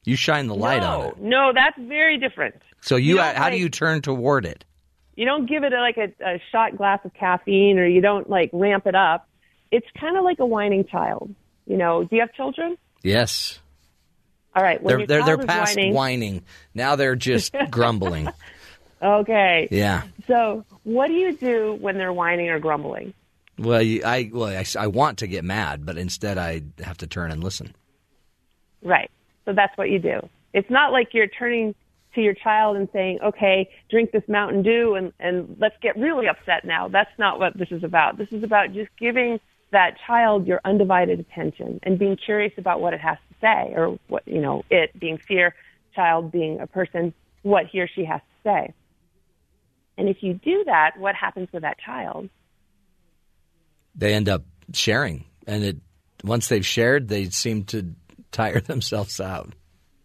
You shine the light no, on it. No, that's very different. So you, You how do you turn toward it? You don't give it a, like a, a shot glass of caffeine or you don't like ramp it up. It's kind of like a whining child. You know, do you have children? Yes. All right. When They're they're they're past whining, whining. Now they're just grumbling. Okay. Yeah. So, what do you do when they're whining or grumbling? Well, I well I, I want to get mad, but instead I have to turn and listen. Right. So that's what you do. It's not like you're turning to your child and saying, "Okay, drink this Mountain Dew and and let's get really upset now." That's not what this is about. This is about just giving that child your undivided attention and being curious about what it has to say or what, you know, it being fear, child being a person, what he or she has to say. And if you do that, what happens with that child? They end up sharing, and it once they've shared, they seem to tire themselves out.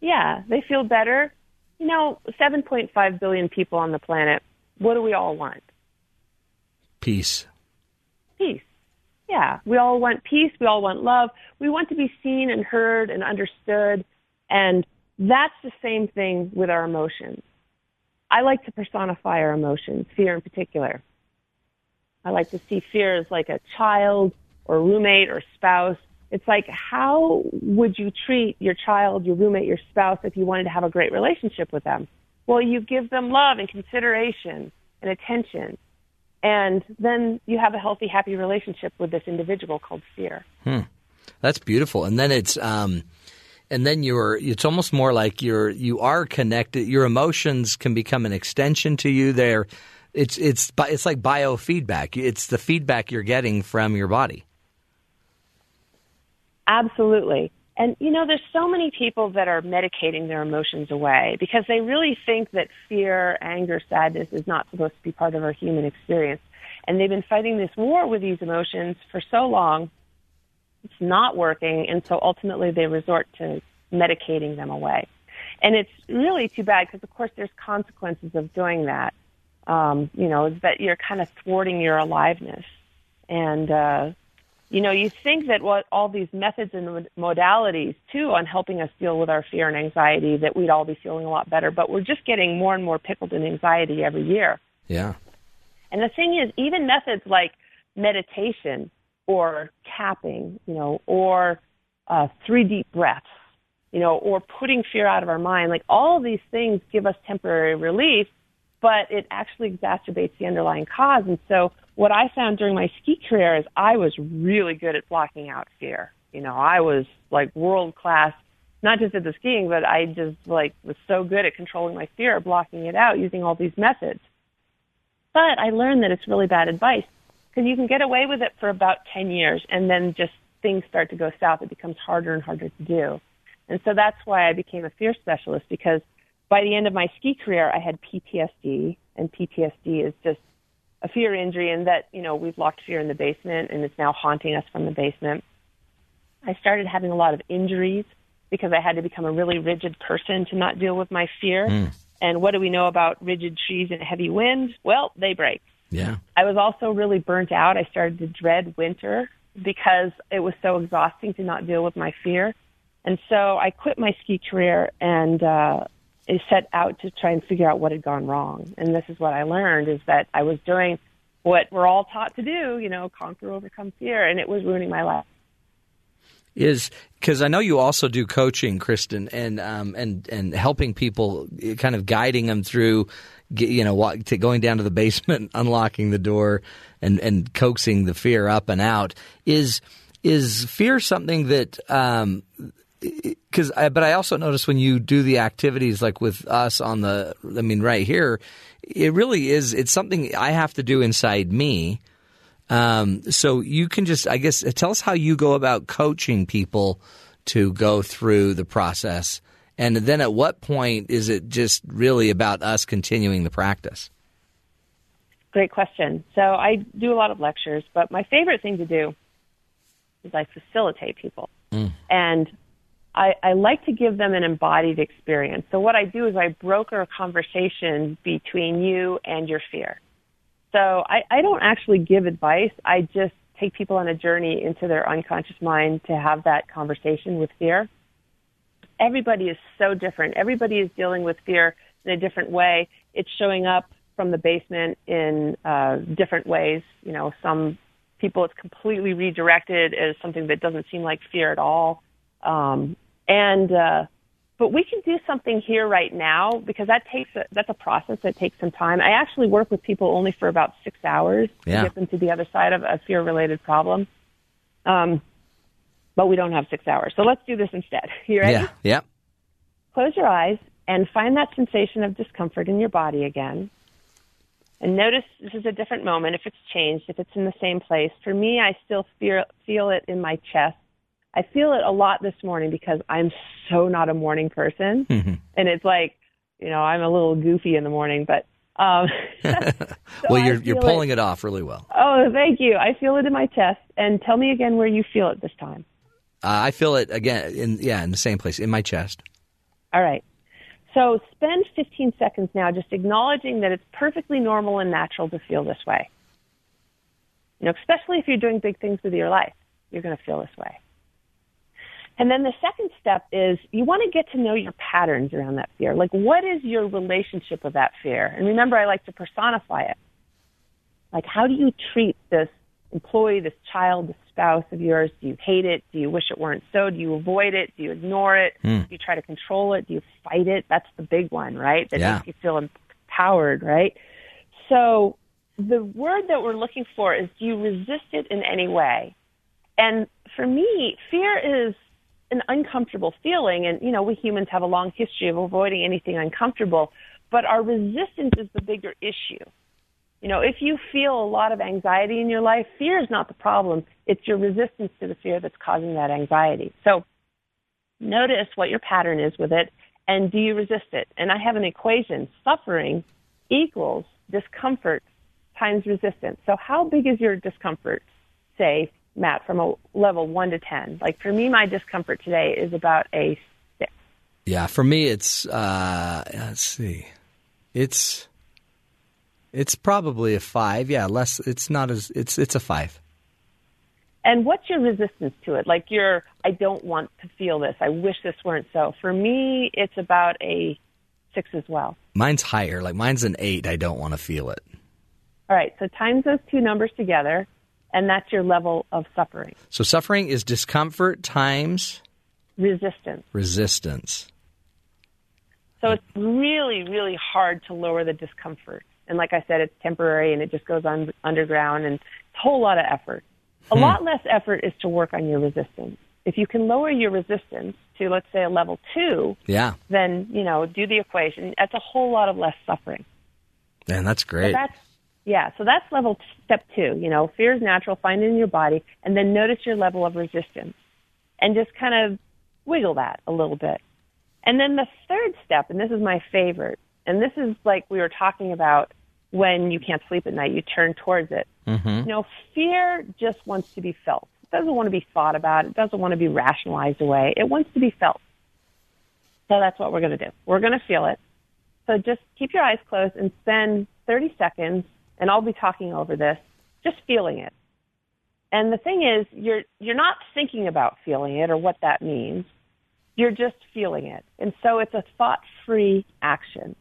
Yeah, they feel better. You know, 7.5 billion people on the planet. What do we all want? Peace. Peace. Yeah, we all want peace. We all want love. We want to be seen and heard and understood. And that's the same thing with our emotions. I like to personify our emotions, fear in particular. I like to see fear as like a child or roommate or spouse. It's like, how would you treat your child, your roommate, your spouse if you wanted to have a great relationship with them? Well, you give them love and consideration and attention. And then you have a healthy, happy relationship with this individual called fear. Hmm. That's beautiful. And then it's um and then you're it's almost more like you're you are connected. Your emotions can become an extension to you. They're it's it's it's like biofeedback. It's the feedback you're getting from your body. Absolutely. And you know, there's so many people that are medicating their emotions away because they really think that fear, anger, sadness is not supposed to be part of our human experience. And they've been fighting this war with these emotions for so long. It's not working. And so ultimately they resort to medicating them away. And it's really too bad because, of course, there's consequences of doing that. Um, you know, that you're kind of thwarting your aliveness. And, uh, you know, you think that what all these methods and modalities too on helping us deal with our fear and anxiety that we'd all be feeling a lot better, but we're just getting more and more pickled in anxiety every year. Yeah. And the thing is, even methods like meditation or tapping, you know, or uh, three deep breaths, you know, or putting fear out of our mind, like all of these things give us temporary relief, but it actually exacerbates the underlying cause. And so what I found during my ski career is I was really good at blocking out fear. You know, I was like world class, not just at the skiing, but I just like was so good at controlling my fear, blocking it out using all these methods. But I learned that it's really bad advice because you can get away with it for about 10 years and then just things start to go south. It becomes harder and harder to do. And so that's why I became a fear specialist because by the end of my ski career, I had PTSD and PTSD is just a fear injury and that, you know, we've locked fear in the basement and it's now haunting us from the basement. I started having a lot of injuries because I had to become a really rigid person to not deal with my fear. Mm. And what do we know about rigid trees and heavy wind? Well, they break. Yeah. I was also really burnt out. I started to dread winter because it was so exhausting to not deal with my fear. And so I quit my ski career and uh, set out to try and figure out what had gone wrong. And this is what I learned is that I was doing what we're all taught to do, you know, conquer, overcome fear, and it was ruining my life is because I know you also do coaching, Kristen, and um, and and helping people, kind of guiding them through, you know, going down to the basement, unlocking the door, and and coaxing the fear up and out. Is is fear something that? Um, because but I also notice when you do the activities like with us on the I mean right here it really is it's something I have to do inside me um, so you can just, I guess, tell us how you go about coaching people to go through the process. And then at what point is it just really about us continuing the practice? Great question. So I do a lot of lectures, but my favorite thing to do is I facilitate people. Mm. And I, I like to give them an embodied experience. So what I do is I broker a conversation between you and your fear. So I, I don't actually give advice. I just take people on a journey into their unconscious mind to have that conversation with fear. Everybody is so different. Everybody is dealing with fear in a different way. It's showing up from the basement in uh, different ways. You know, some people it's completely redirected as something that doesn't seem like fear at all. Um, and uh, but we can do something here right now because that takes a, that's a process that takes some time. I actually work with people only for about six hours yeah. to get them to the other side of a fear related problem. Um, but we don't have six hours, so let's do this instead. You ready? Yeah. Yeah. Close your eyes and find that sensation of discomfort in your body again. And notice this is a different moment if it's changed, if it's in the same place. For me, I still feel, feel it in my chest I feel it a lot this morning because I'm so not a morning person. Mm-hmm. And it's like, you know, I'm a little goofy in the morning, but um, so well, you're you're pulling it. it. off really well. Oh, thank you. I feel it in my chest. And tell me again where you feel it this time. Uh, I feel it again in yeah in the same place in my chest. All right. So spend 15 seconds now just acknowledging that it's perfectly normal and natural to feel this way. You know, especially if you're doing big things with your life, you're going to feel this way. And then the second step is you want to get to know your patterns around that fear. Like, what is your relationship with that fear? And remember, I like to personify it. Like, how do you treat this employee, this child, this spouse of yours? Do you hate it? Do you wish it weren't so? Do you avoid it? Do you ignore it? Mm. Do you try to control it? Do you fight it? That's the big one, right? That yeah. makes you feel empowered, right? So the word that we're looking for is do you resist it in any way? And for me, fear is an uncomfortable feeling. And, you know, we humans have a long history of avoiding anything uncomfortable, but our resistance is the bigger issue. You know, if you feel a lot of anxiety in your life, fear is not the problem. It's your resistance to the fear that's causing that anxiety. So notice what your pattern is with it and do you resist it? And I have an equation suffering equals discomfort times resistance. So how big is your discomfort, say, Matt, from a level one to 10? Like for me, my discomfort today is about a six. Yeah, for me, it's, uh, let's see, it's, it's probably a five. Yeah, less, it's not as, it's, it's a five. And what's your resistance to it? Like your, I don't want to feel this. I wish this weren't so. For me, it's about a six as well. Mine's higher. Like mine's an eight. I don't want to feel it. All right. So times those two numbers together, and that's your level of suffering. So suffering is discomfort times Resistance. resistance. So it's really, really hard to lower the discomfort. And like I said, it's temporary and it just goes on underground and it's a whole lot of effort. A hmm. lot less effort is to work on your resistance. If you can lower your resistance to, let's say, a level two, Yeah. then, you know, do the equation. That's a whole lot of less suffering. Man, that's So great. that's, yeah, so that's level step two. You know, fear is natural, find it in your body, and then notice your level of resistance. And just kind of wiggle that a little bit. And then the third step, and this is my favorite, and this is like we were talking about when you can't sleep at night, you turn towards it. Mm-hmm. You know, fear just wants to be felt. It doesn't want to be thought about. It doesn't want to be rationalized away. It wants to be felt. So that's what we're going to do. We're going to feel it. So just keep your eyes closed and spend 30 seconds, and I'll be talking over this, just feeling it. And the thing is, you're you're not thinking about feeling it or what that means. You're just feeling it. And so it's a thought-free action.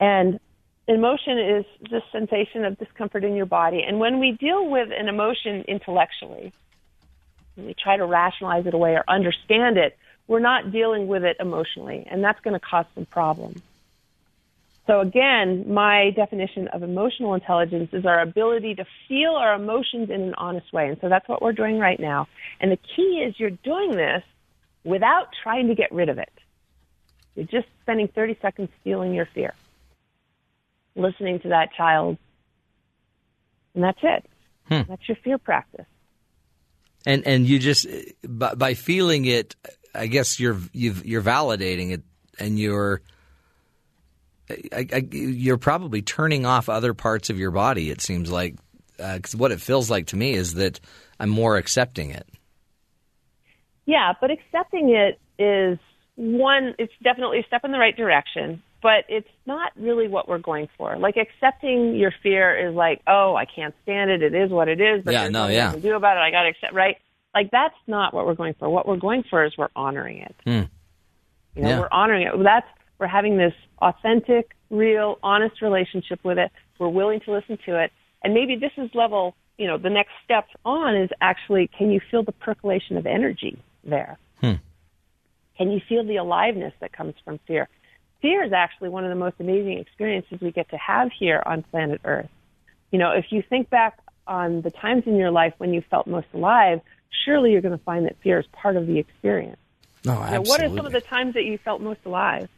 And emotion is this sensation of discomfort in your body. And when we deal with an emotion intellectually, we try to rationalize it away or understand it, we're not dealing with it emotionally, and that's going to cause some problems. So again, my definition of emotional intelligence is our ability to feel our emotions in an honest way. And so that's what we're doing right now. And the key is you're doing this without trying to get rid of it. You're just spending 30 seconds feeling your fear, listening to that child, and that's it. Hmm. That's your fear practice. and and you just by, by feeling it, I guess you're you've, you're validating it, and you're I, I, you're probably turning off other parts of your body. It seems like uh, because what it feels like to me is that I'm more accepting it. Yeah, but accepting it is one, it's definitely a step in the right direction, but it's not really what we're going for. Like accepting your fear is like, oh, I can't stand it. It is what it is, but Yeah, no, yeah. I can do about it. I got to accept, right? Like that's not what we're going for. What we're going for is we're honoring it. Hmm. You know. Yeah. we're honoring it. That's we're having this authentic, real, honest relationship with it. We're willing to listen to it, and maybe this is level. You know, the next step on is actually, can you feel the percolation of energy there? Hmm. Can you feel the aliveness that comes from fear? Fear is actually one of the most amazing experiences we get to have here on planet Earth. You know, if you think back on the times in your life when you felt most alive, surely you're going to find that fear is part of the experience. Oh, no, know, absolutely. what are some of the times that you felt most alive?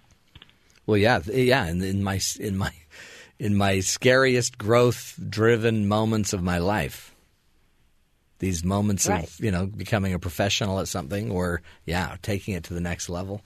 Well, yeah, yeah. In, in my in my in my scariest growth-driven moments of my life, these moments Right. of you know becoming a professional at something, or yeah, taking it to the next level.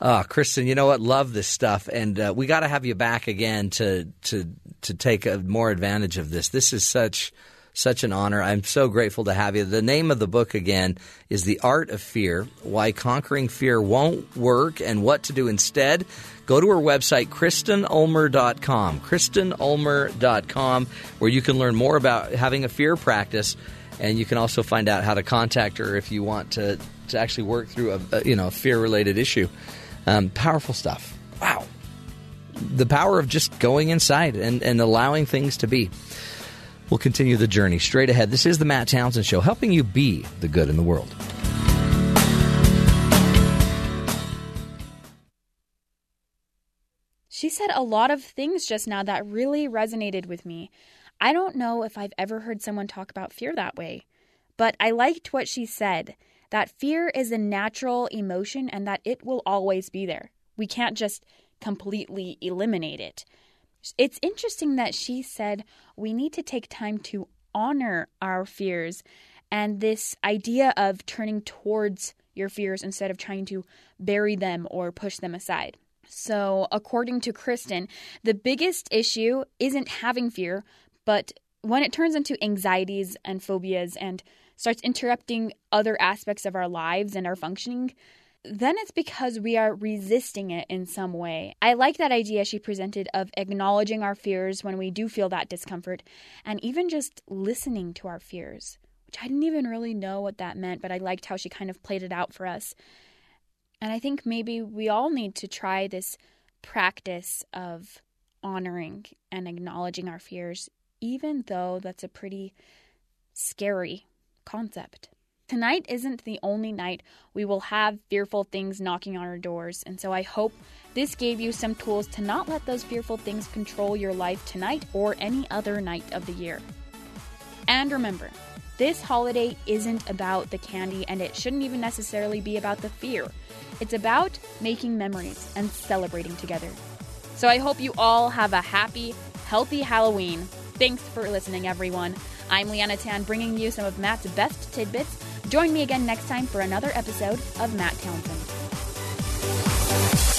Uh, Kristen, you know what? Love this stuff, and uh, we got to have you back again to to to take a, more advantage of this. This is such such an honor. I'm so grateful to have you. The name of the book again is The Art of Fear: Why Conquering Fear Won't Work and What to Do Instead. Go to her website, KristenUlmer.com, KristenUlmer.com, where you can learn more about having a fear practice, and you can also find out how to contact her if you want to, to actually work through a, you know fear related issue. Um, powerful stuff. Wow, the power of just going inside and, and allowing things to be. We'll continue the journey straight ahead. This is the Matt Townsend Show, helping you be the good in the world. She said a lot of things just now that really resonated with me. I don't know if I've ever heard someone talk about fear that way, but I liked what she said that fear is a natural emotion and that it will always be there. We can't just completely eliminate it. It's interesting that she said we need to take time to honor our fears and this idea of turning towards your fears instead of trying to bury them or push them aside. So, according to Kristen, the biggest issue isn't having fear, but when it turns into anxieties and phobias and starts interrupting other aspects of our lives and our functioning, then it's because we are resisting it in some way. I like that idea she presented of acknowledging our fears when we do feel that discomfort and even just listening to our fears, which I didn't even really know what that meant, but I liked how she kind of played it out for us. And I think maybe we all need to try this practice of honoring and acknowledging our fears, even though that's a pretty scary concept. Tonight isn't the only night we will have fearful things knocking on our doors, and so I hope this gave you some tools to not let those fearful things control your life tonight or any other night of the year. And remember, this holiday isn't about the candy, and it shouldn't even necessarily be about the fear. It's about making memories and celebrating together. So I hope you all have a happy, healthy Halloween. Thanks for listening, everyone. I'm Leanna Tan, bringing you some of Matt's best tidbits. Join me again next time for another episode of Matt Townsend.